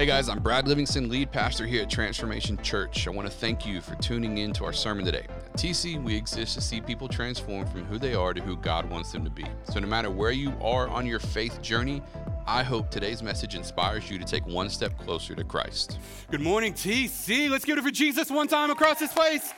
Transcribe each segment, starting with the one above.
Hey guys, I'm Brad Livingston, lead pastor here at Transformation Church. I want to thank you for tuning in to our sermon today. At TC, we exist to see people transform from who they are to who God wants them to be. So, no matter where you are on your faith journey, I hope today's message inspires you to take one step closer to Christ. Good morning, TC. Let's give it for Jesus one time across this place.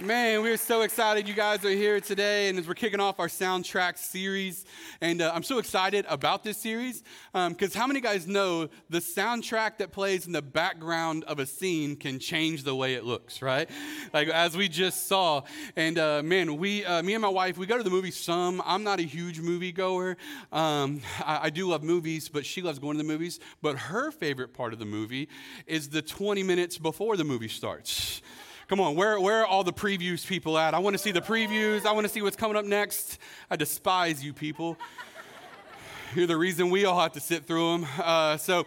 Man, we're so excited you guys are here today, and as we're kicking off our soundtrack series, and uh, I'm so excited about this series because um, how many guys know the soundtrack that plays in the background of a scene can change the way it looks, right? Like as we just saw, and uh, man, we, uh, me and my wife, we go to the movies some. I'm not a huge movie goer. Um, I, I do love movies, but she loves going to the movies. But her favorite part of the movie is the 20 minutes before the movie starts. Come on, where, where are all the previews people at? I want to see the previews. I want to see what's coming up next. I despise you people. You're the reason we all have to sit through them. Uh, so,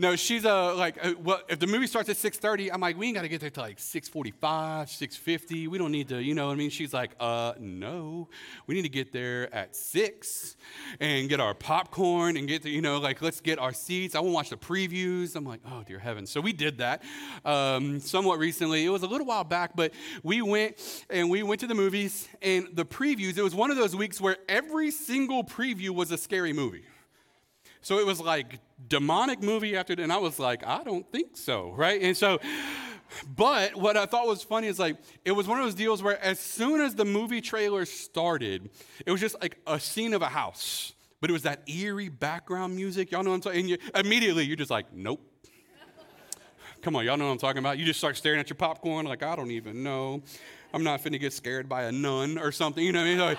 no, she's a like. Uh, well, if the movie starts at 6:30, I'm like, we ain't got to get there till like 6:45, 6:50. We don't need to, you know. what I mean, she's like, uh, no, we need to get there at six and get our popcorn and get to, you know, like let's get our seats. I want to watch the previews. I'm like, oh dear heavens. So we did that um, somewhat recently. It was a little while back, but we went and we went to the movies and the previews. It was one of those weeks where every single preview was a scary movie. So it was like demonic movie after, that. and I was like, I don't think so, right? And so, but what I thought was funny is like it was one of those deals where as soon as the movie trailer started, it was just like a scene of a house, but it was that eerie background music. Y'all know what I'm talking? And you, immediately you're just like, nope. Come on, y'all know what I'm talking about. You just start staring at your popcorn like I don't even know. I'm not finna get scared by a nun or something. You know what I mean? Like,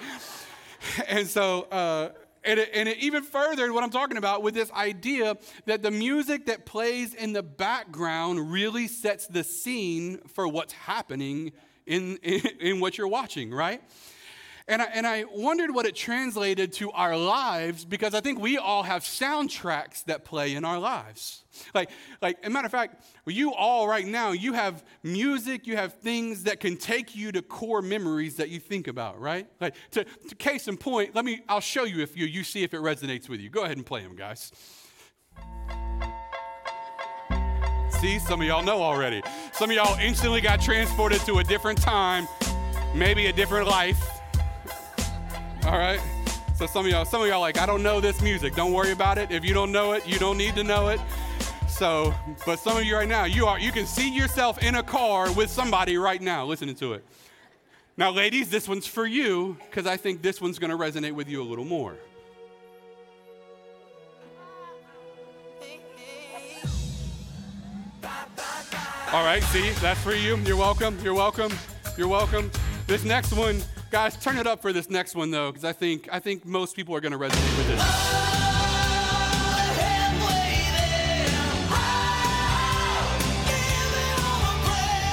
and so. Uh, and it, and it even furthered what I'm talking about with this idea that the music that plays in the background really sets the scene for what's happening in, in, in what you're watching, right? And I, and I wondered what it translated to our lives because I think we all have soundtracks that play in our lives. Like, like, a matter of fact, you all right now, you have music, you have things that can take you to core memories that you think about, right? Like, to, to case in point, let me, I'll show you if you, you see if it resonates with you. Go ahead and play them, guys. See, some of y'all know already. Some of y'all instantly got transported to a different time, maybe a different life. All right? So some of y'all, some of y'all like, I don't know this music. Don't worry about it. If you don't know it, you don't need to know it. So, but some of you right now, you are you can see yourself in a car with somebody right now listening to it. Now, ladies, this one's for you because I think this one's going to resonate with you a little more. All right, see, that's for you. You're welcome. You're welcome. You're welcome. This next one, guys, turn it up for this next one though, because I think I think most people are going to resonate with this.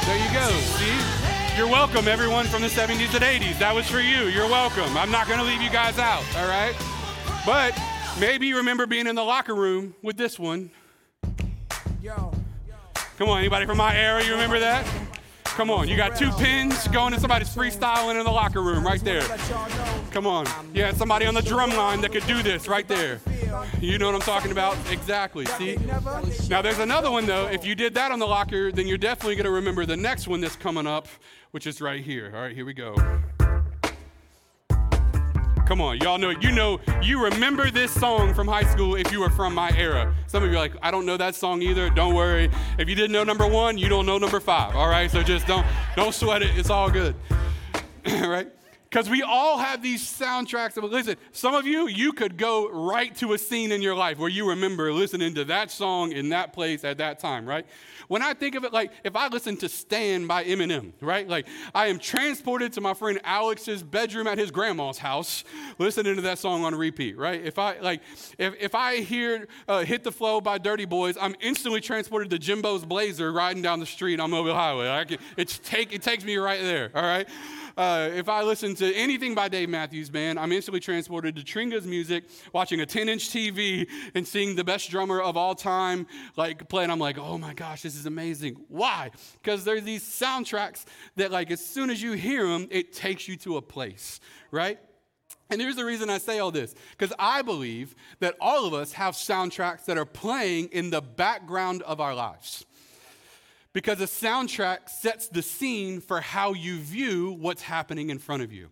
There you go. See? You're welcome, everyone from the 70s and 80s. That was for you. You're welcome. I'm not going to leave you guys out, all right? But maybe you remember being in the locker room with this one. Yo. Come on, anybody from my era, you remember that? Come on, you got two pins going and somebody's freestyling in the locker room right there. Come on. Yeah, somebody on the drum line that could do this right there. You know what I'm talking about? Exactly. See? Now, there's another one, though. If you did that on the locker, then you're definitely going to remember the next one that's coming up, which is right here. All right, here we go. Come on, y'all know, you know, you remember this song from high school if you were from my era. Some of you are like, I don't know that song either. Don't worry. If you didn't know number one, you don't know number five. All right, so just don't don't sweat it. It's all good. right? Because we all have these soundtracks. Of, listen, some of you, you could go right to a scene in your life where you remember listening to that song in that place at that time, right? When I think of it, like if I listen to Stan by Eminem, right? Like I am transported to my friend Alex's bedroom at his grandma's house, listening to that song on repeat, right? If I like, if, if I hear uh, Hit the Flow by Dirty Boys, I'm instantly transported to Jimbo's Blazer riding down the street on Mobile Highway. Can, it's take, it takes me right there, all right? Uh, if I listen to anything by Dave Matthews Band, I'm instantly transported to Tringa's music, watching a 10 inch TV and seeing the best drummer of all time like play. And I'm like, oh my gosh, this is amazing. Why? Because there's these soundtracks that, like, as soon as you hear them, it takes you to a place, right? And here's the reason I say all this because I believe that all of us have soundtracks that are playing in the background of our lives. Because a soundtrack sets the scene for how you view what's happening in front of you.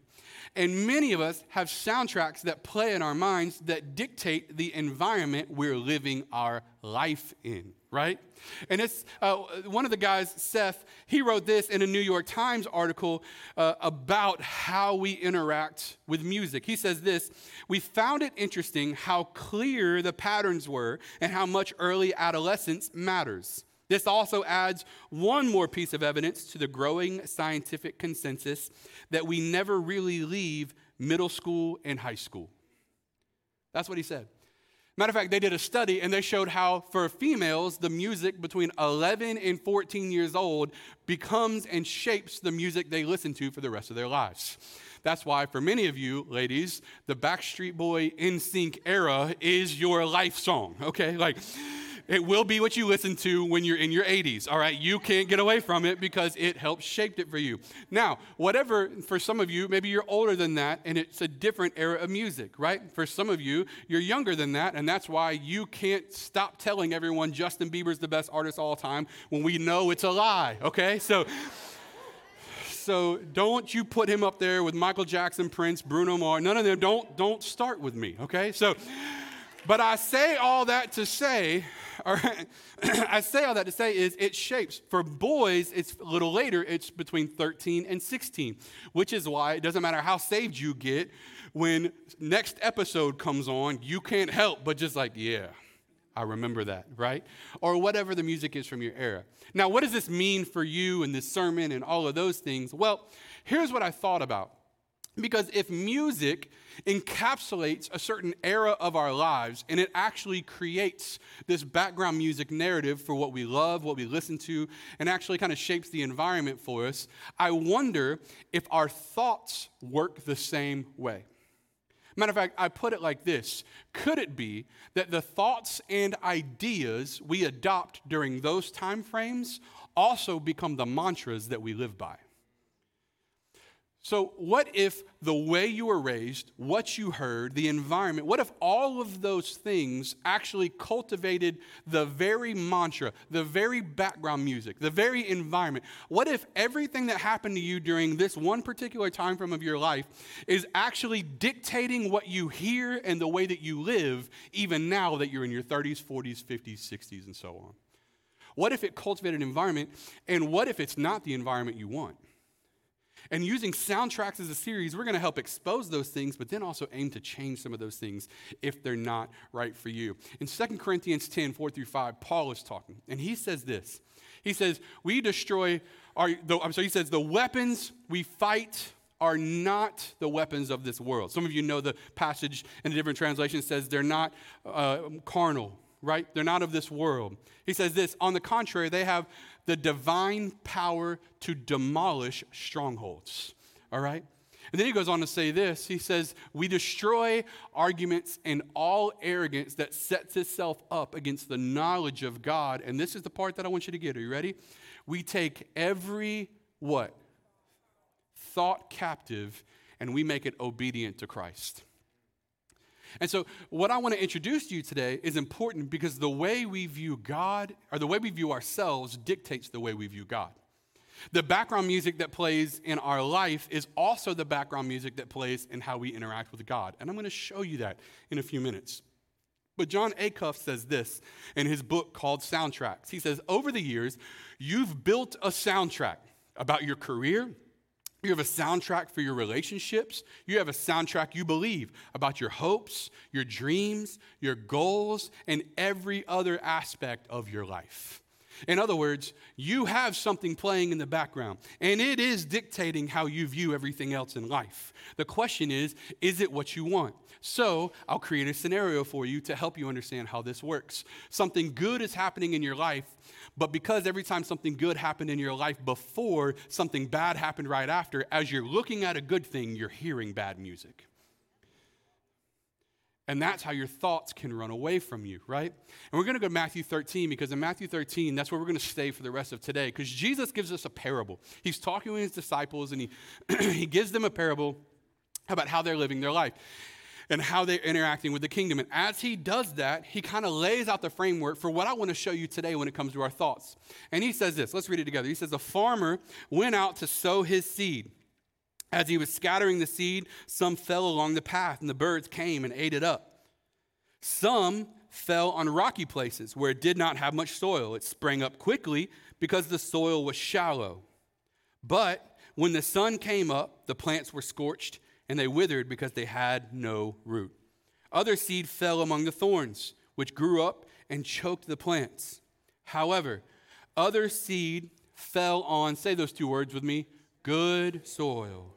And many of us have soundtracks that play in our minds that dictate the environment we're living our life in, right? And it's uh, one of the guys, Seth, he wrote this in a New York Times article uh, about how we interact with music. He says this We found it interesting how clear the patterns were and how much early adolescence matters. This also adds one more piece of evidence to the growing scientific consensus that we never really leave middle school and high school. That's what he said. Matter of fact, they did a study and they showed how for females, the music between 11 and 14 years old becomes and shapes the music they listen to for the rest of their lives. That's why, for many of you ladies, the Backstreet Boy NSYNC era is your life song, okay? Like, it will be what you listen to when you're in your 80s, all right? You can't get away from it because it helped shape it for you. Now, whatever, for some of you, maybe you're older than that and it's a different era of music, right? For some of you, you're younger than that, and that's why you can't stop telling everyone Justin Bieber's the best artist all time when we know it's a lie, okay? So, so don't you put him up there with Michael Jackson, Prince, Bruno Mars. None of them. Don't don't start with me, okay? So, but I say all that to say all right. I say all that to say is it shapes. For boys, it's a little later, it's between 13 and 16, which is why it doesn't matter how saved you get, when next episode comes on, you can't help but just like, yeah, I remember that, right? Or whatever the music is from your era. Now, what does this mean for you and this sermon and all of those things? Well, here's what I thought about. Because if music encapsulates a certain era of our lives and it actually creates this background music narrative for what we love, what we listen to, and actually kind of shapes the environment for us, I wonder if our thoughts work the same way. Matter of fact, I put it like this Could it be that the thoughts and ideas we adopt during those time frames also become the mantras that we live by? So, what if the way you were raised, what you heard, the environment, what if all of those things actually cultivated the very mantra, the very background music, the very environment? What if everything that happened to you during this one particular time frame of your life is actually dictating what you hear and the way that you live, even now that you're in your 30s, 40s, 50s, 60s, and so on? What if it cultivated an environment, and what if it's not the environment you want? And using soundtracks as a series, we're going to help expose those things, but then also aim to change some of those things if they're not right for you. In 2 Corinthians 10, 4 through 5, Paul is talking, and he says this. He says, We destroy our, the, I'm sorry, he says, the weapons we fight are not the weapons of this world. Some of you know the passage in a different translation says they're not uh, carnal, right? They're not of this world. He says this, on the contrary, they have the divine power to demolish strongholds. All right? And then he goes on to say this he says, We destroy arguments and all arrogance that sets itself up against the knowledge of God. And this is the part that I want you to get. Are you ready? We take every what? Thought captive and we make it obedient to Christ. And so, what I want to introduce to you today is important because the way we view God, or the way we view ourselves, dictates the way we view God. The background music that plays in our life is also the background music that plays in how we interact with God. And I'm going to show you that in a few minutes. But Jon Acuff says this in his book called Soundtracks. He says, Over the years, you've built a soundtrack about your career, you have a soundtrack for your relationships. You have a soundtrack you believe about your hopes, your dreams, your goals, and every other aspect of your life. In other words, you have something playing in the background, and it is dictating how you view everything else in life. The question is is it what you want? So, I'll create a scenario for you to help you understand how this works. Something good is happening in your life, but because every time something good happened in your life before, something bad happened right after, as you're looking at a good thing, you're hearing bad music. And that's how your thoughts can run away from you, right? And we're going to go to Matthew 13 because in Matthew 13, that's where we're going to stay for the rest of today because Jesus gives us a parable. He's talking with his disciples and he, he gives them a parable about how they're living their life? And how they're interacting with the kingdom. And as he does that, he kind of lays out the framework for what I want to show you today when it comes to our thoughts. And he says this let's read it together. He says, A farmer went out to sow his seed. As he was scattering the seed, some fell along the path, and the birds came and ate it up. Some fell on rocky places where it did not have much soil. It sprang up quickly because the soil was shallow. But when the sun came up, the plants were scorched and they withered because they had no root. Other seed fell among the thorns, which grew up and choked the plants. However, other seed fell on, say those two words with me, good soil,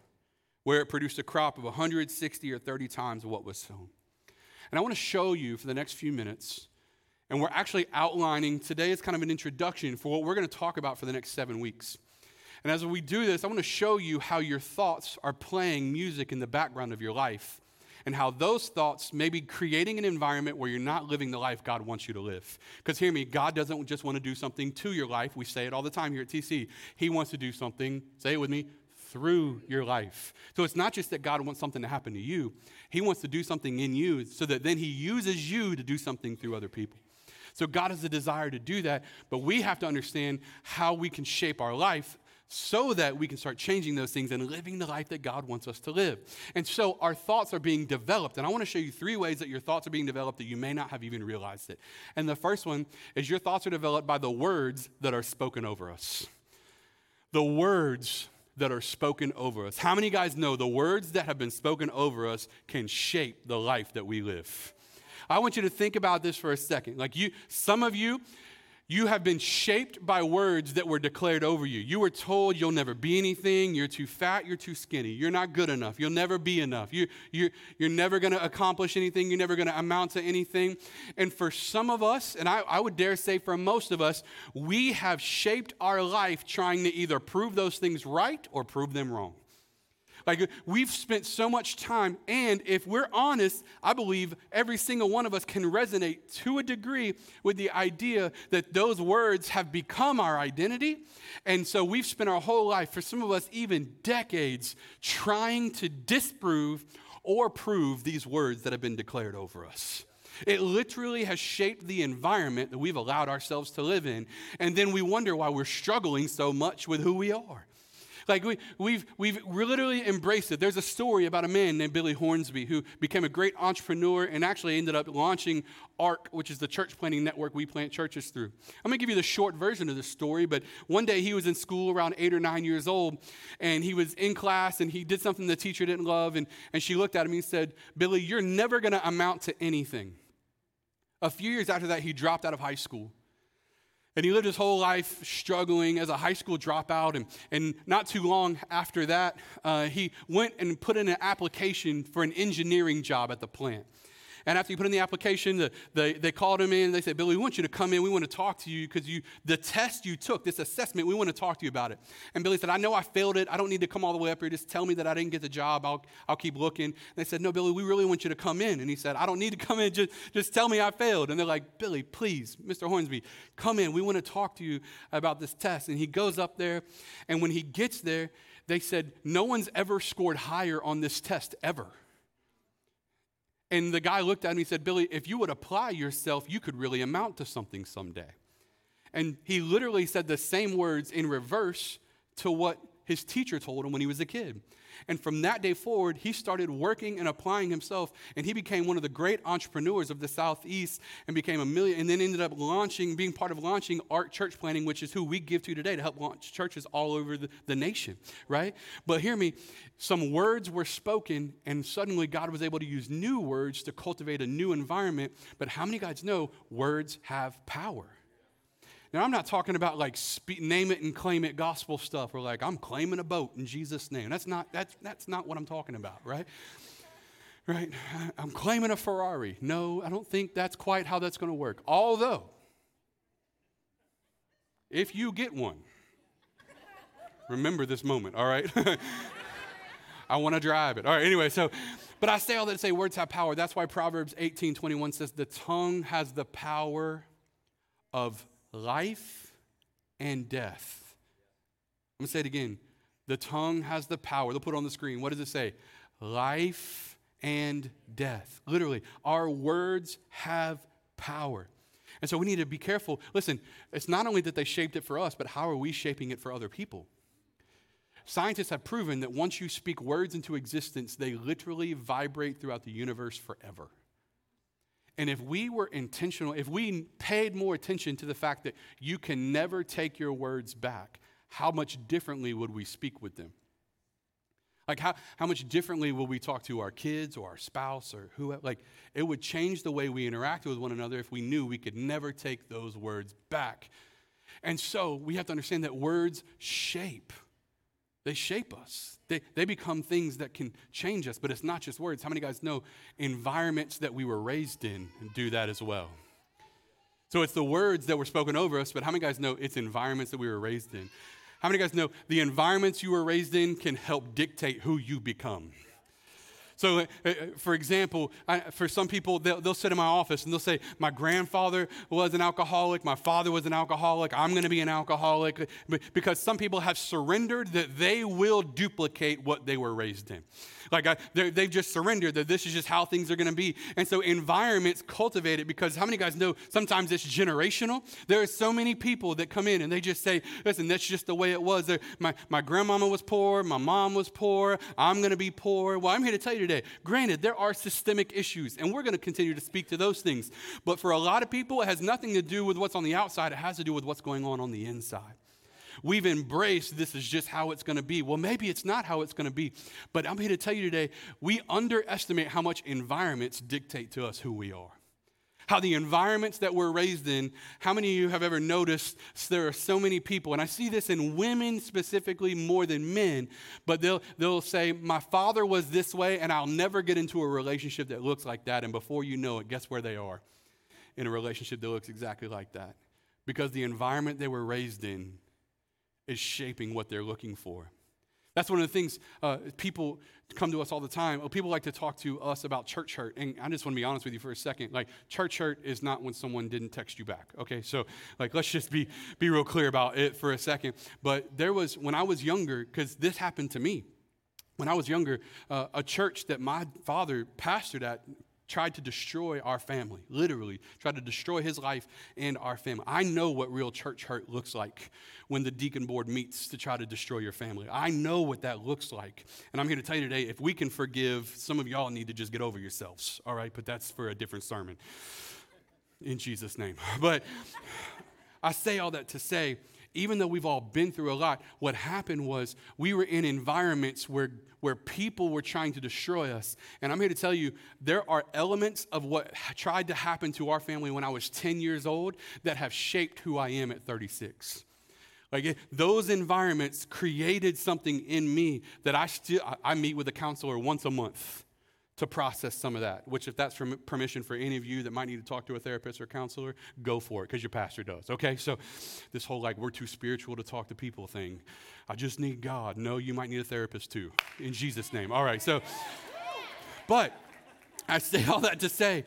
where it produced a crop of 160 or 30 times what was sown. And I want to show you for the next few minutes, and we're actually outlining today is kind of an introduction for what we're going to talk about for the next seven weeks. And as we do this, I want to show you how your thoughts are playing music in the background of your life and how those thoughts may be creating an environment where you're not living the life God wants you to live. Because hear me, God doesn't just want to do something to your life. We say it all the time here at TC. He wants to do something, say it with me, through your life. So it's not just that God wants something to happen to you, He wants to do something in you so that then He uses you to do something through other people. So God has a desire to do that, but we have to understand how we can shape our life so that we can start changing those things and living the life that God wants us to live. And so our thoughts are being developed. And I want to show you three ways that your thoughts are being developed that you may not have even realized it. And the first one is your thoughts are developed by the words that are spoken over us. The words that are spoken over us. How many guys know the words that have been spoken over us can shape the life that we live? I want you to think about this for a second. Like you, some of you, you have been shaped by words that were declared over you. You were told you'll never be anything, you're too fat, you're too skinny, you're not good enough, you'll never be enough, you, you, you're never going to accomplish anything, you're never going to amount to anything. And for some of us, and I, I would dare say for most of us, we have shaped our life trying to either prove those things right or prove them wrong. Like we've spent so much time, and if we're honest, I believe every single one of us can resonate to a degree with the idea that those words have become our identity. And so we've spent our whole life, for some of us, even decades, trying to disprove or prove these words that have been declared over us. It literally has shaped the environment that we've allowed ourselves to live in. And then we wonder why we're struggling so much with who we are. Like we, we've, we've literally embraced it. There's a story about a man named Billy Hornsby who became a great entrepreneur and actually ended up launching ARC, which is the church planting network we plant churches through. I'm going to give you the short version of the story, but one day he was in school around eight or nine years old, and he was in class and he did something the teacher didn't love, and, and she looked at him and said, Billy, you're never going to amount to anything. A few years after that, he dropped out of high school. And he lived his whole life struggling as a high school dropout. And, and not too long after that, uh, he went and put in an application for an engineering job at the plant. And after you put in the application, the, the, they called him in. They said, Billy, we want you to come in. We want to talk to you because you, the test you took, this assessment, we want to talk to you about it. And Billy said, I know I failed it. I don't need to come all the way up here. Just tell me that I didn't get the job. I'll, I'll keep looking. And they said, No, Billy, we really want you to come in. And he said, I don't need to come in. Just, just tell me I failed. And they're like, Billy, please, Mr. Hornsby, come in. We want to talk to you about this test. And he goes up there. And when he gets there, they said, No one's ever scored higher on this test ever. And the guy looked at him and said, Billy, if you would apply yourself, you could really amount to something someday. And he literally said the same words in reverse to what his teacher told him when he was a kid. And from that day forward, he started working and applying himself, and he became one of the great entrepreneurs of the Southeast and became a million, and then ended up launching, being part of launching ARC Church Planning, which is who we give to today to help launch churches all over the, the nation, right? But hear me, some words were spoken, and suddenly God was able to use new words to cultivate a new environment. But how many guys know words have power? Now, I'm not talking about like spe- name it and claim it gospel stuff or like I'm claiming a boat in Jesus' name. That's not, that's, that's not what I'm talking about, right? Right? I'm claiming a Ferrari. No, I don't think that's quite how that's going to work. Although, if you get one, remember this moment, all right? I want to drive it. All right, anyway, so, but I say all that to say words have power. That's why Proverbs 18 21 says, The tongue has the power of life and death. I'm going to say it again. The tongue has the power. They'll put it on the screen. What does it say? life and death. Literally, our words have power. And so we need to be careful. Listen, it's not only that they shaped it for us, but how are we shaping it for other people? Scientists have proven that once you speak words into existence, they literally vibrate throughout the universe forever. And if we were intentional, if we paid more attention to the fact that you can never take your words back, how much differently would we speak with them? Like, how, how much differently will we talk to our kids or our spouse or who? Like, it would change the way we interact with one another if we knew we could never take those words back. And so we have to understand that words shape. They shape us. They, they become things that can change us, but it's not just words. How many guys know environments that we were raised in do that as well? So it's the words that were spoken over us, but how many guys know it's environments that we were raised in? How many guys know the environments you were raised in can help dictate who you become? So, uh, uh, for example, I, for some people, they'll, they'll, sit in my office and they'll say, My grandfather was an alcoholic, my father was an alcoholic, I'm going to be an alcoholic. Because some people have surrendered that they will duplicate what they were raised in. Like I, they've just surrendered that this is just how things are going to be. And so environments cultivate it because how many guys know sometimes it's generational? There are so many people that come in and they just say, listen, that's just the way it was. My, my grandmama was poor, my mom was poor, I'm going to be poor. Well, I'm here to tell you today, granted, there are systemic issues and we're going to continue to speak to those things. But for a lot of people, it has nothing to do with what's on the outside, it has to do with what's going on on the inside. We've embraced this is just how it's going to be. Well, maybe it's not how it's going to be. But I'm here to tell you today we underestimate how much environments dictate to us who we are. How the environments that we're raised in, how many of you have ever noticed there are so many people, and I see this in women specifically more than men, but they'll, they'll say, My father was this way, and I'll never get into a relationship that looks like that. And before you know it, guess where they are? In a relationship that looks exactly like that. Because the environment they were raised in is shaping what they're looking for. That's one of the things uh, people come to us all the time. People like to talk to us about church hurt. And I just want to be honest with you for a second. Like, church hurt is not when someone didn't text you back. Okay, so like, let's just be, be real clear about it for a second. But there was, when I was younger, because this happened to me. When I was younger, uh, a church that my father pastored at tried to destroy our family, literally, tried to destroy his life and our family. I know what real church hurt looks like when the deacon board meets to try to destroy your family. I know what that looks like. And I'm here to tell you today if we can forgive, some of y'all need to just get over yourselves, all right? But that's for a different sermon in Jesus' name. But I say all that to say, even though we've all been through a lot, what happened was we were in environments where, where people were trying to destroy us. And I'm here to tell you, there are elements of what tried to happen to our family when I was 10 years old that have shaped who I am at 36. Like those environments created something in me that I still I meet with a counselor once a month to process some of that. Which, if that's permission for any of you that might need to talk to a therapist or counselor, go for it because your pastor does. Okay, so this whole like we're too spiritual to talk to people thing. I just need God. No, you might need a therapist too. In Jesus' name. All right. So, but I say all that to say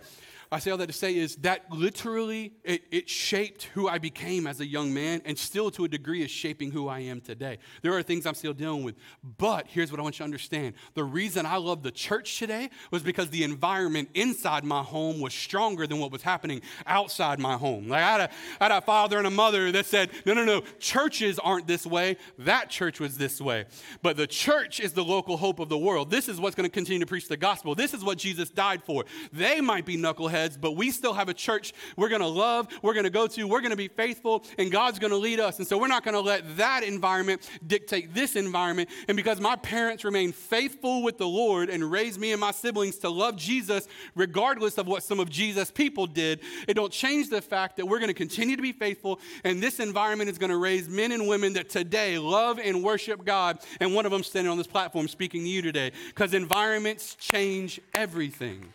I say all that to say is that literally it, it, shaped who I became as a young man and still to a degree is shaping who I am today. There are things I'm still dealing with. But here's what I want you to understand. The reason I love the church today was because the environment inside my home was stronger than what was happening outside my home. Like I had a, I had a father and a mother that said, no, no, no, churches aren't this way. That church was this way. But the church is the local hope of the world. This is what's going to continue to preach the gospel. This is what Jesus died for. They might be knuckleheads heads, but we still have a church we're going to love, we're going to go to, we're going to be faithful, and God's going to lead us. And so we're not going to let that environment dictate this environment. And because my parents remain faithful with the Lord and raised me and my siblings to love Jesus, regardless of what some of Jesus' people did, it don't change the fact that we're going to continue to be faithful, and this environment is going to raise men and women that today love and worship God. And one of them standing on this platform speaking to you today, because environments change everything.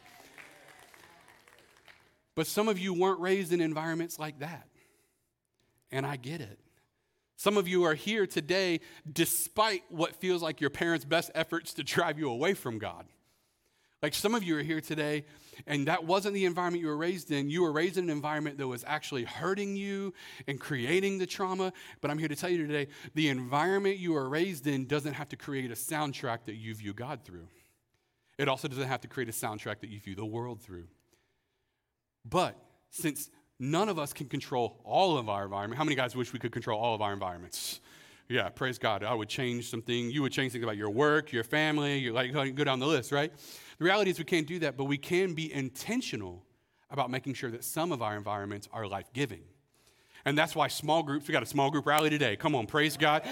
But some of you weren't raised in environments like that. And I get it. Some of you are here today despite what feels like your parents' best efforts to drive you away from God. Like some of you are here today, and that wasn't the environment you were raised in. You were raised in an environment that was actually hurting you and creating the trauma. But I'm here to tell you today the environment you were raised in doesn't have to create a soundtrack that you view God through. It also doesn't have to create a soundtrack that you view the world through. But since none of us can control all of our environment, how many guys wish we could control all of our environments? Yeah, praise God. I would change something. You would change things about your work, your family, your like go down the list, right? The reality is we can't do that, but we can be intentional about making sure that some of our environments are life-giving. And that's why small groups, we got a small group rally today. Come on, praise God.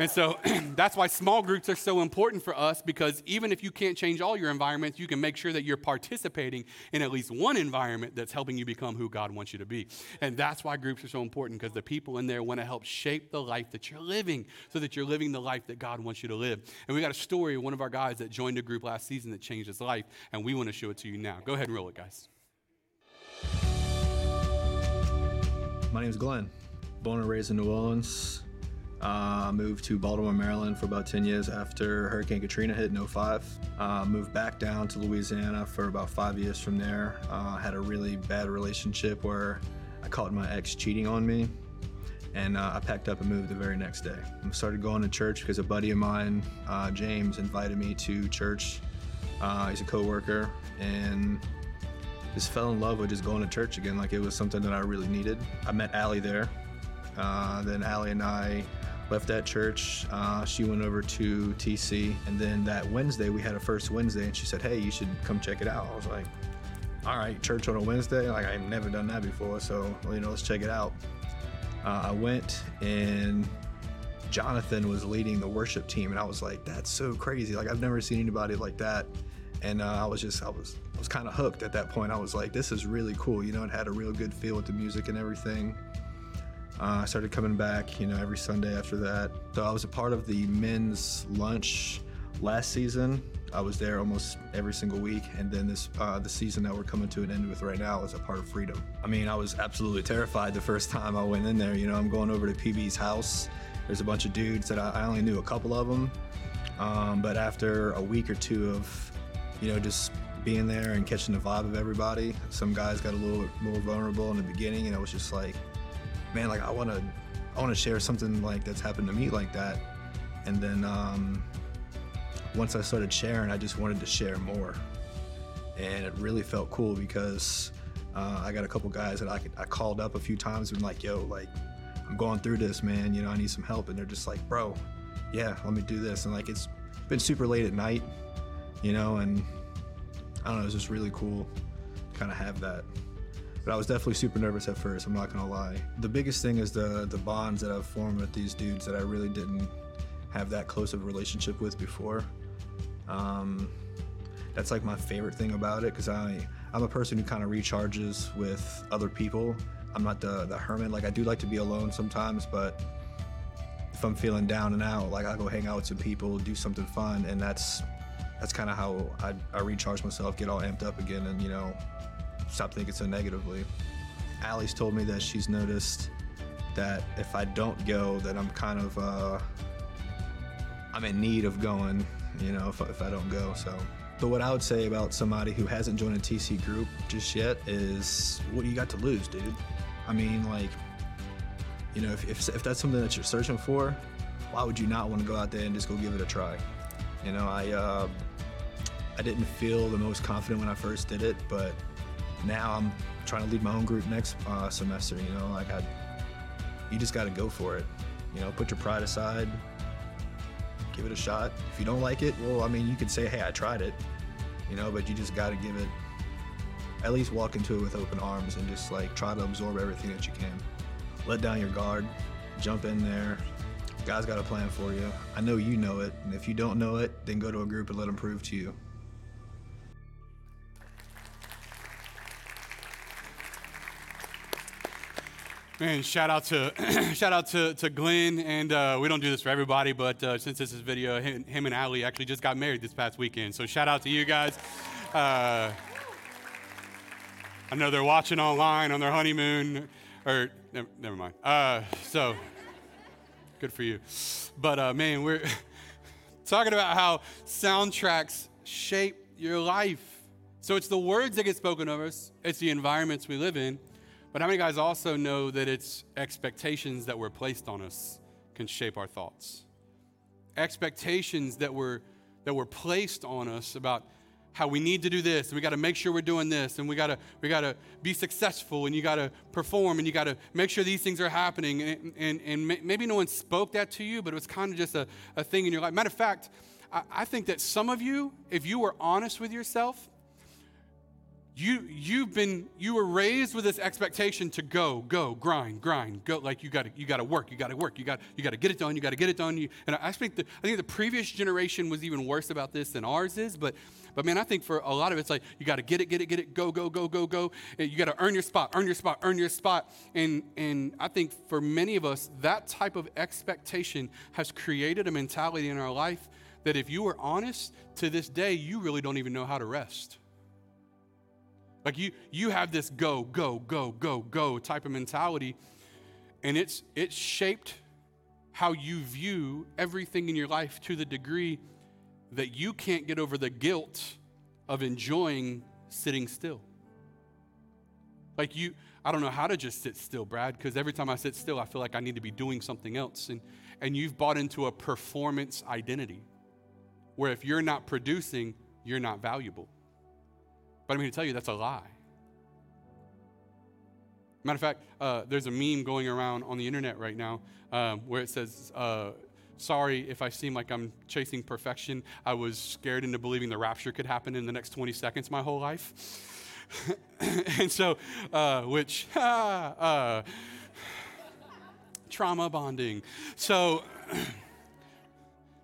And so that's why small groups are so important for us because even if you can't change all your environments, you can make sure that you're participating in at least one environment that's helping you become who God wants you to be. And that's why groups are so important because the people in there want to help shape the life that you're living so that you're living the life that God wants you to live. And we got a story of one of our guys that joined a group last season that changed his life, and we want to show it to you now. Go ahead and roll it, guys. My name is Glenn. Born and raised in New Orleans. Uh, moved to Baltimore, Maryland for about 10 years after Hurricane Katrina hit in 05. Uh, moved back down to Louisiana for about five years from there. Uh, had a really bad relationship where I caught my ex cheating on me. And uh, I packed up and moved the very next day. I started going to church because a buddy of mine, uh, James, invited me to church. Uh, he's a co-worker, and just fell in love with just going to church again. Like it was something that I really needed. I met Allie there. Uh, then Allie and I left that church. Uh, she went over to TC. And then that Wednesday, we had a first Wednesday, and she said, Hey, you should come check it out. I was like, All right, church on a Wednesday? Like, I've never done that before. So, you know, let's check it out. Uh, I went and Jonathan was leading the worship team, and I was like, That's so crazy. Like, I've never seen anybody like that and uh, I was just I was was kind of hooked at that point. I was like, this is really cool. You know, it had a real good feel with the music and everything. Uh, I started coming back, you know, every Sunday after that. So I was a part of the men's lunch last season. I was there almost every single week, and then this uh, the season that we're coming to an end with right now is a part of Freedom. I mean, I was absolutely terrified the first time I went in there. You know, I'm going over to PB's house. There's a bunch of dudes that I, I only knew a couple of them, um, but after a week or two of you know, just being there and catching the vibe of everybody. Some guys got a little more vulnerable in the beginning, and I was just like, man, like I want to, I want to share something like that's happened to me like that. And then um, once I started sharing, I just wanted to share more, and it really felt cool because uh, I got a couple guys that I, could, I called up a few times and like, yo, like I'm going through this, man. You know, I need some help, and they're just like, bro, yeah, let me do this. And like it's been super late at night you know, and I don't know, it was just really cool to kind of have that. But I was definitely super nervous at first, I'm not gonna lie. The biggest thing is the the bonds that I've formed with these dudes that I really didn't have that close of a relationship with before. Um, that's like my favorite thing about it because I I'm a person who kind of recharges with other people. I'm not the the hermit. Like I do like to be alone sometimes, but if I'm feeling down and out, like I go hang out with some people, do something fun, and that's that's kind of how I, I recharge myself, get all amped up again, and you know, stop thinking so negatively. Allie's told me that she's noticed that if I don't go, that I'm kind of uh, I'm in need of going. You know, if, if I don't go, so. But what I would say about somebody who hasn't joined a TC group just yet is, what do you got to lose, dude? I mean, like, you know, if, if, if that's something that you're searching for, why would you not want to go out there and just go give it a try? You know, I uh, I didn't feel the most confident when I first did it, but now I'm trying to lead my own group next uh, semester. You know, like I, you just got to go for it. You know, put your pride aside, give it a shot. If you don't like it, well, I mean, you could say, "Hey, I tried it," you know, but you just got to give it. At least walk into it with open arms and just like try to absorb everything that you can. Let down your guard, jump in there, God's got a plan for you. I know you know it. And if you don't know it, then go to a group and let them prove to you. Man, shout out to shout out to, to Glenn, and uh, we don't do this for everybody, but uh, since this is video, him, him, and Allie actually just got married this past weekend. So shout out to you guys. Uh, I know they're watching online on their honeymoon, or never, never mind. Uh, so Good for you. But uh, man, we're talking about how soundtracks shape your life. So it's the words that get spoken of us, it's the environments we live in. But how many guys also know that it's expectations that were placed on us can shape our thoughts? Expectations that were that were placed on us about how we need to do this and we got to make sure we're doing this and we got to we got to be successful and you got to perform and you got to make sure these things are happening and, and, and maybe no one spoke that to you but it was kind of just a, a thing in your life matter of fact I, I think that some of you if you were honest with yourself you you've been you were raised with this expectation to go go grind grind go like you got to you got to work you got to work you got you got to get it done you got to get it done you, and I think the, I think the previous generation was even worse about this than ours is but but man I think for a lot of it's like you got to get it get it get it go go go go go you got to earn your spot earn your spot earn your spot and and I think for many of us that type of expectation has created a mentality in our life that if you were honest to this day you really don't even know how to rest like you you have this go, go, go, go, go type of mentality. And it's it's shaped how you view everything in your life to the degree that you can't get over the guilt of enjoying sitting still. Like you, I don't know how to just sit still, Brad, because every time I sit still, I feel like I need to be doing something else. And, and you've bought into a performance identity where if you're not producing, you're not valuable. But I'm here to tell you that's a lie. Matter of fact, uh, there's a meme going around on the internet right now um, where it says, uh, Sorry if I seem like I'm chasing perfection. I was scared into believing the rapture could happen in the next 20 seconds my whole life. and so, uh, which, uh, trauma bonding. So,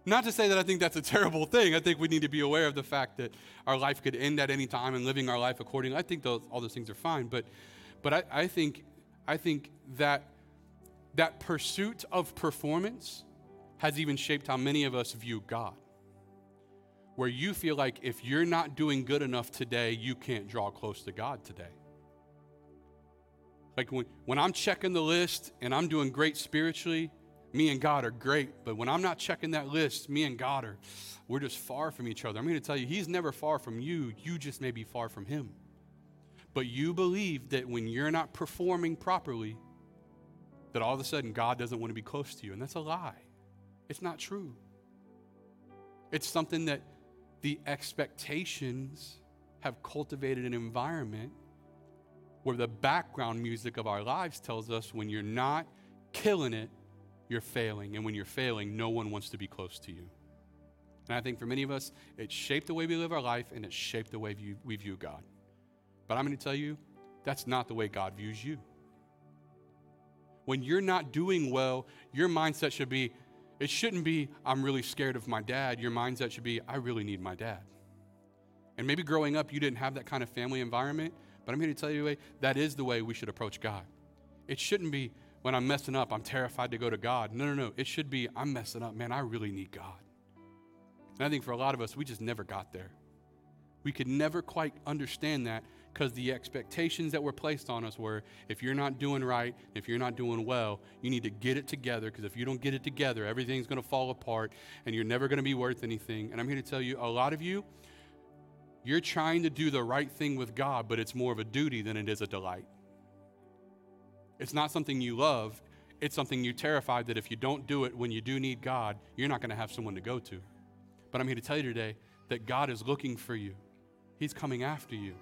not to say that I think that's a terrible thing. I think we need to be aware of the fact that our life could end at any time and living our life accordingly. I think those, all those things are fine. But, but I, I, think, I think that that pursuit of performance has even shaped how many of us view God. Where you feel like if you're not doing good enough today, you can't draw close to God today. Like when, when I'm checking the list and I'm doing great spiritually, me and God are great, but when I'm not checking that list, me and God are, we're just far from each other. I'm going to tell you, He's never far from you. You just may be far from Him. But you believe that when you're not performing properly, that all of a sudden God doesn't want to be close to you. And that's a lie. It's not true. It's something that the expectations have cultivated an environment where the background music of our lives tells us when you're not killing it, you're failing. And when you're failing, no one wants to be close to you. And I think for many of us, it shaped the way we live our life and it shaped the way we view God. But I'm going to tell you, that's not the way God views you. When you're not doing well, your mindset should be, it shouldn't be, I'm really scared of my dad. Your mindset should be, I really need my dad. And maybe growing up, you didn't have that kind of family environment, but I'm here to tell you, eh, that is the way we should approach God. It shouldn't be, when I'm messing up, I'm terrified to go to God. No, no, no. It should be, I'm messing up. Man, I really need God. And I think for a lot of us, we just never got there. We could never quite understand that because the expectations that were placed on us were if you're not doing right, if you're not doing well, you need to get it together because if you don't get it together, everything's going to fall apart and you're never going to be worth anything. And I'm here to tell you, a lot of you, you're trying to do the right thing with God, but it's more of a duty than it is a delight. It's not something you love, it's something you're terrified that if you don't do it when you do need God, you're not going to have someone to go to. But I'm here to tell you today that God is looking for you, He's coming after you.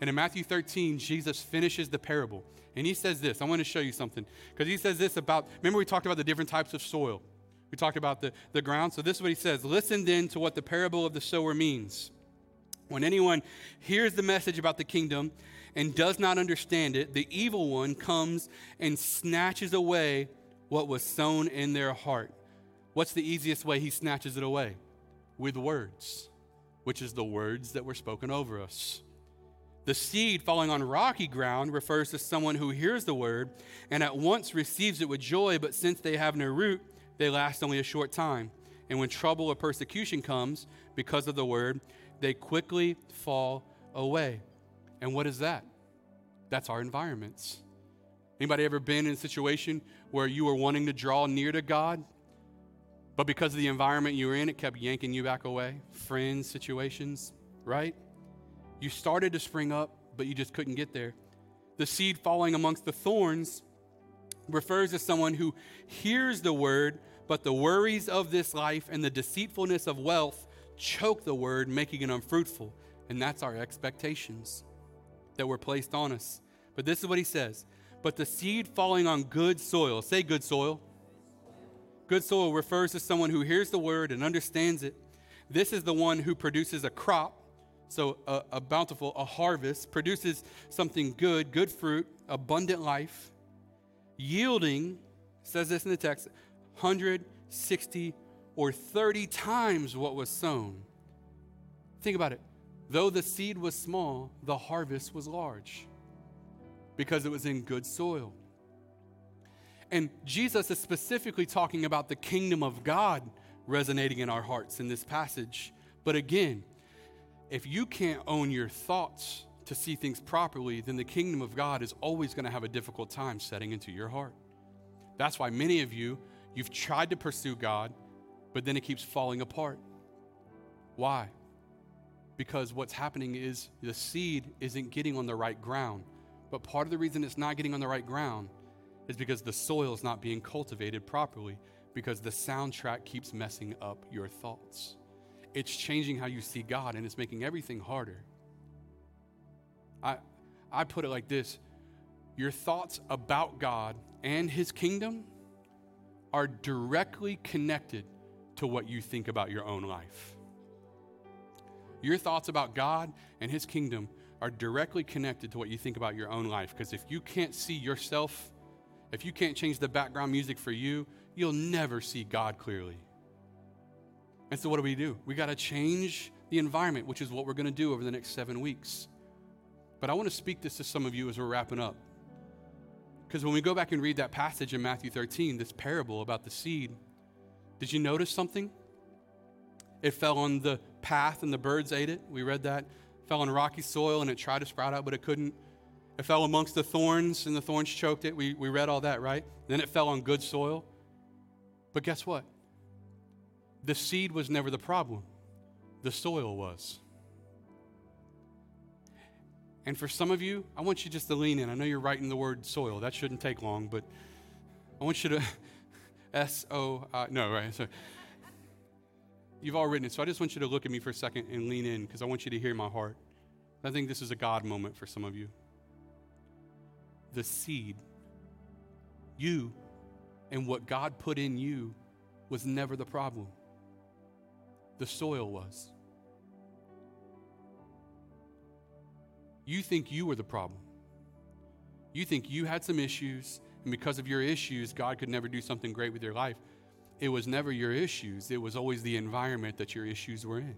And in Matthew 13, Jesus finishes the parable. And he says this I want to show you something. Because he says this about, remember, we talked about the different types of soil. We talked about the, the ground. So this is what he says Listen then to what the parable of the sower means. When anyone hears the message about the kingdom and does not understand it, the evil one comes and snatches away what was sown in their heart. What's the easiest way he snatches it away? With words, which is the words that were spoken over us. The seed falling on rocky ground refers to someone who hears the word and at once receives it with joy, but since they have no root, they last only a short time. And when trouble or persecution comes because of the word, they quickly fall away. And what is that? That's our environments. Anybody ever been in a situation where you were wanting to draw near to God, but because of the environment you were in, it kept yanking you back away? Friends, situations, right? You started to spring up, but you just couldn't get there. The seed falling amongst the thorns refers to someone who hears the word, but the worries of this life and the deceitfulness of wealth choke the word, making it unfruitful. And that's our expectations that were placed on us. But this is what he says But the seed falling on good soil, say good soil. Good soil refers to someone who hears the word and understands it. This is the one who produces a crop, so a, a bountiful, a harvest, produces something good, good fruit, abundant life, yielding, says this in the text, 160 or 30 times what was sown. Think about it. Though the seed was small, the harvest was large because it was in good soil. And Jesus is specifically talking about the kingdom of God resonating in our hearts in this passage. But again, if you can't own your thoughts to see things properly, then the kingdom of God is always going to have a difficult time setting into your heart. That's why many of you, you've tried to pursue God, but then it keeps falling apart. Why? Because what's happening is the seed isn't getting on the right ground. But part of the reason it's not getting on the right ground is because the soil is not being cultivated properly, because the soundtrack keeps messing up your thoughts. It's changing how you see God and it's making everything harder. I, I put it like this your thoughts about God and His kingdom are directly connected to what you think about your own life. Your thoughts about God and His kingdom are directly connected to what you think about your own life. Because if you can't see yourself, if you can't change the background music for you, you'll never see God clearly. And so, what do we do? We got to change the environment, which is what we're going to do over the next seven weeks. But I want to speak this to some of you as we're wrapping up. Because when we go back and read that passage in Matthew 13, this parable about the seed, did you notice something? It fell on the path and the birds ate it. We read that. It fell on rocky soil and it tried to sprout out, but it couldn't. It fell amongst the thorns and the thorns choked it. We, we read all that, right? Then it fell on good soil. But guess what? The seed was never the problem, the soil was. And for some of you, I want you just to lean in. I know you're writing the word soil. That shouldn't take long, but I want you to S O I no, right. So you've all written it. So I just want you to look at me for a second and lean in because I want you to hear my heart. I think this is a God moment for some of you. The seed, you and what God put in you was never the problem. The soil was. You think you were the problem. You think you had some issues, and because of your issues, God could never do something great with your life. It was never your issues, it was always the environment that your issues were in.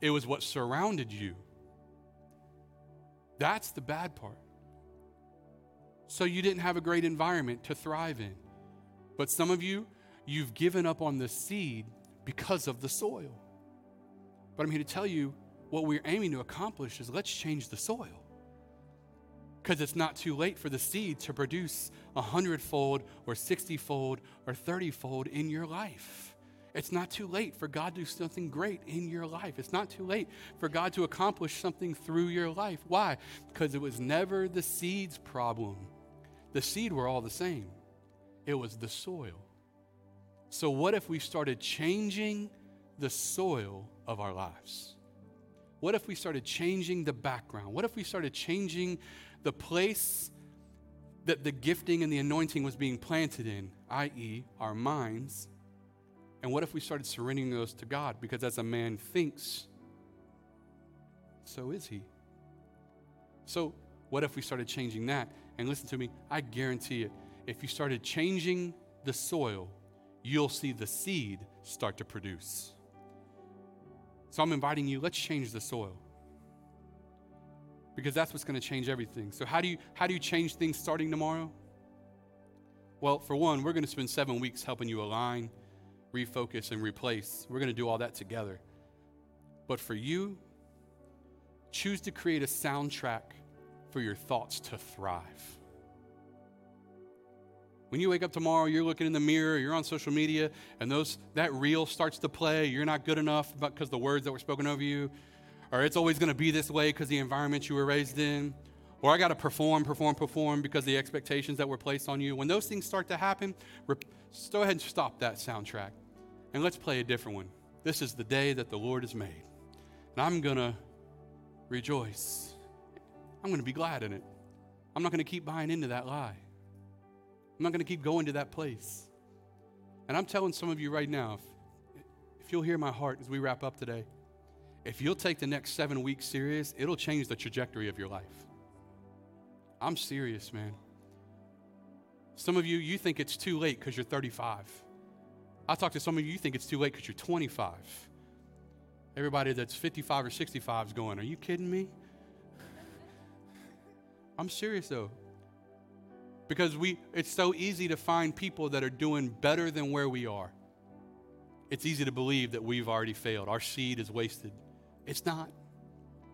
It was what surrounded you. That's the bad part. So you didn't have a great environment to thrive in. But some of you, you've given up on the seed because of the soil. But I'm here to tell you what we're aiming to accomplish is let's change the soil. Because it's not too late for the seed to produce a hundredfold or 60 fold or 30 fold in your life. It's not too late for God to do something great in your life. It's not too late for God to accomplish something through your life. Why? Because it was never the seed's problem. The seed were all the same, it was the soil. So, what if we started changing the soil of our lives? What if we started changing the background? What if we started changing the place that the gifting and the anointing was being planted in, i.e., our minds? And what if we started surrendering those to God? Because as a man thinks, so is he. So, what if we started changing that? And listen to me, I guarantee it. If you started changing the soil, you'll see the seed start to produce. So I'm inviting you, let's change the soil. Because that's what's going to change everything. So how do you how do you change things starting tomorrow? Well, for one, we're going to spend 7 weeks helping you align, refocus and replace. We're going to do all that together. But for you, choose to create a soundtrack for your thoughts to thrive. When you wake up tomorrow, you're looking in the mirror, you're on social media, and those that reel starts to play. You're not good enough because the words that were spoken over you, or it's always going to be this way because the environment you were raised in, or I got to perform, perform, perform because the expectations that were placed on you. When those things start to happen, go ahead and stop that soundtrack, and let's play a different one. This is the day that the Lord has made, and I'm gonna rejoice. I'm going to be glad in it. I'm not going to keep buying into that lie. I'm not going to keep going to that place. And I'm telling some of you right now, if, if you'll hear my heart as we wrap up today, if you'll take the next seven weeks serious, it'll change the trajectory of your life. I'm serious, man. Some of you, you think it's too late because you're 35. I talk to some of you, you think it's too late because you're 25. Everybody that's 55 or 65 is going, Are you kidding me? I'm serious though. Because we it's so easy to find people that are doing better than where we are. It's easy to believe that we've already failed. Our seed is wasted. It's not.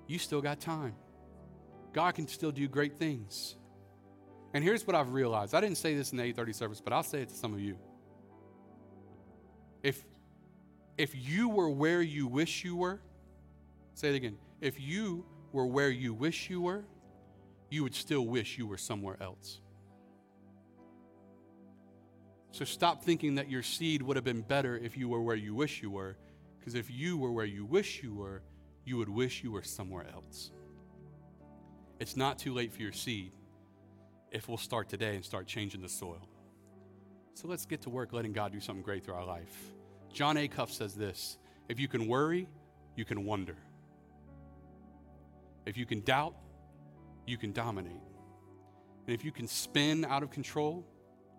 You still got time. God can still do great things. And here's what I've realized. I didn't say this in the 830 service, but I'll say it to some of you. If if you were where you wish you were, say it again. If you were where you wish you were, you would still wish you were somewhere else. So stop thinking that your seed would have been better if you were where you wish you were, because if you were where you wish you were, you would wish you were somewhere else. It's not too late for your seed if we'll start today and start changing the soil. So let's get to work letting God do something great through our life. Jon Acuff says this if you can worry, you can wonder. If you can doubt, you can dominate. And if you can spin out of control,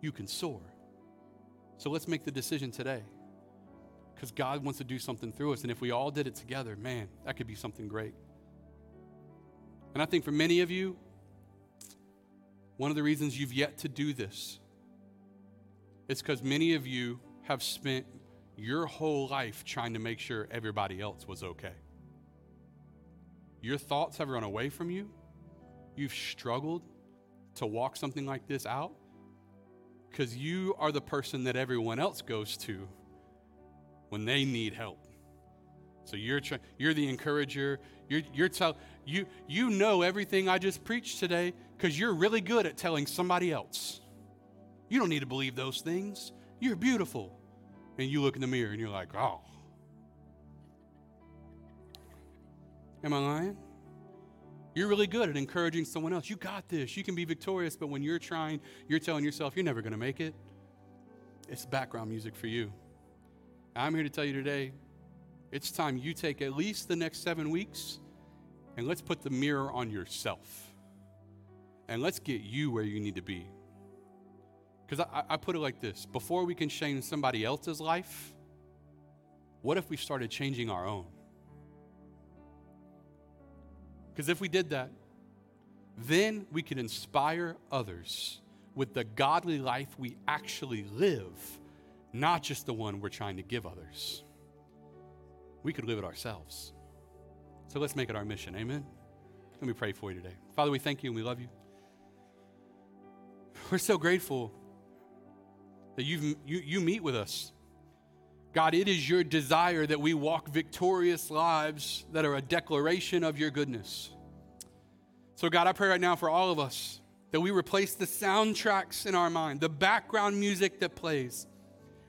you can soar. So let's make the decision today. Because God wants to do something through us. And if we all did it together, man, that could be something great. And I think for many of you, one of the reasons you've yet to do this is because many of you have spent your whole life trying to make sure everybody else was okay. Your thoughts have run away from you. You've struggled to walk something like this out because you are the person that everyone else goes to when they need help. So you're you're the encourager. You're you're tell you you know everything I just preached today because you're really good at telling somebody else. You don't need to believe those things. You're beautiful. And you look in the mirror and you're like, oh. Am I lying? You're really good at encouraging someone else. You got this. You can be victorious, but when you're trying, you're telling yourself you're never going to make it. It's background music for you. I'm here to tell you today it's time you take at least the next seven weeks and let's put the mirror on yourself. And let's get you where you need to be. Because I, I, put it like this before we can change somebody else's life, what if we started changing our own? Because if we did that, then we could inspire others with the godly life we actually live, not just the one we're trying to give others. We could live it ourselves. So let's make it our mission. Amen. Let me pray for you today. Father, we thank you and we love you. We're so grateful that you you, you meet with us. God, it is your desire that we walk victorious lives that are a declaration of your goodness. So, God, I pray right now for all of us that we replace the soundtracks in our mind, the background music that plays,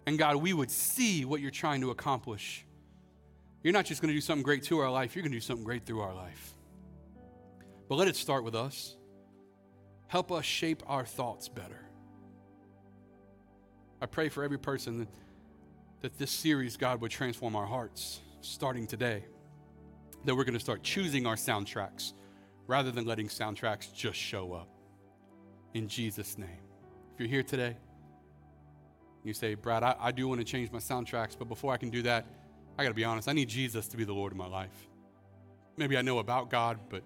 and God, we would see what you're trying to accomplish. You're not just going to do something great to our life, you're going to do something great through our life. But let it start with us. Help us shape our thoughts better. I pray for every person that that this series, God, would transform our hearts starting today. That we're going to start choosing our soundtracks rather than letting soundtracks just show up. In Jesus' name. If you're here today, you say, Brad, I, I do want to change my soundtracks, but before I can do that, I got to be honest, I need Jesus to be the Lord of my life. Maybe I know about God, but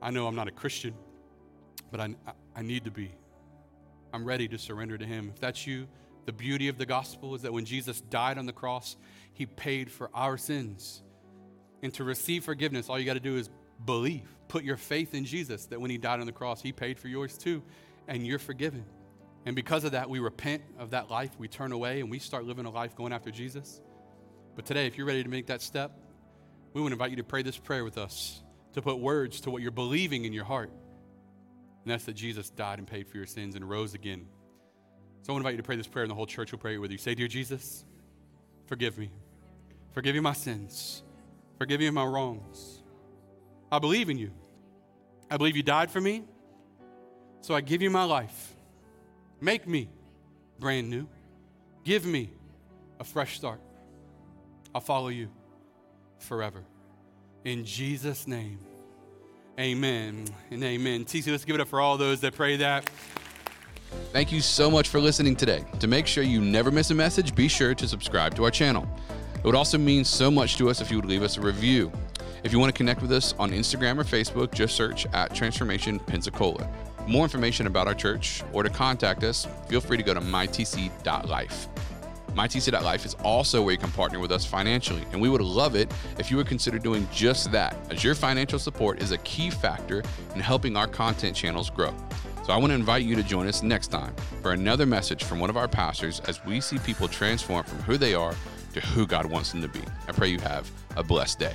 I know I'm not a Christian, but I, I need to be. I'm ready to surrender to Him. If that's you, the beauty of the gospel is that when Jesus died on the cross, he paid for our sins. And to receive forgiveness, all you got to do is believe. Put your faith in Jesus that when he died on the cross, he paid for yours too, and you're forgiven. And because of that, we repent of that life, we turn away, and we start living a life going after Jesus. But today, if you're ready to make that step, we want to invite you to pray this prayer with us, to put words to what you're believing in your heart. And that's that Jesus died and paid for your sins and rose again so I want to invite you to pray this prayer, and the whole church will pray it with you. Say, Dear Jesus, forgive me. Forgive me my sins. Forgive me my wrongs. I believe in you. I believe you died for me. So I give you my life. Make me brand new. Give me a fresh start. I'll follow you forever. In Jesus' name, amen and amen. TC, let's give it up for all those that pray that. Thank you so much for listening today. To make sure you never miss a message, be sure to subscribe to our channel. It would also mean so much to us if you would leave us a review. If you want to connect with us on Instagram or Facebook, just search at Transformation Pensacola. More information about our church or to contact us, feel free to go to mytc.life. MyTC.life is also where you can partner with us financially, and we would love it if you would consider doing just that, as your financial support is a key factor in helping our content channels grow. So I want to invite you to join us next time for another message from one of our pastors as we see people transform from who they are to who God wants them to be. I pray you have a blessed day.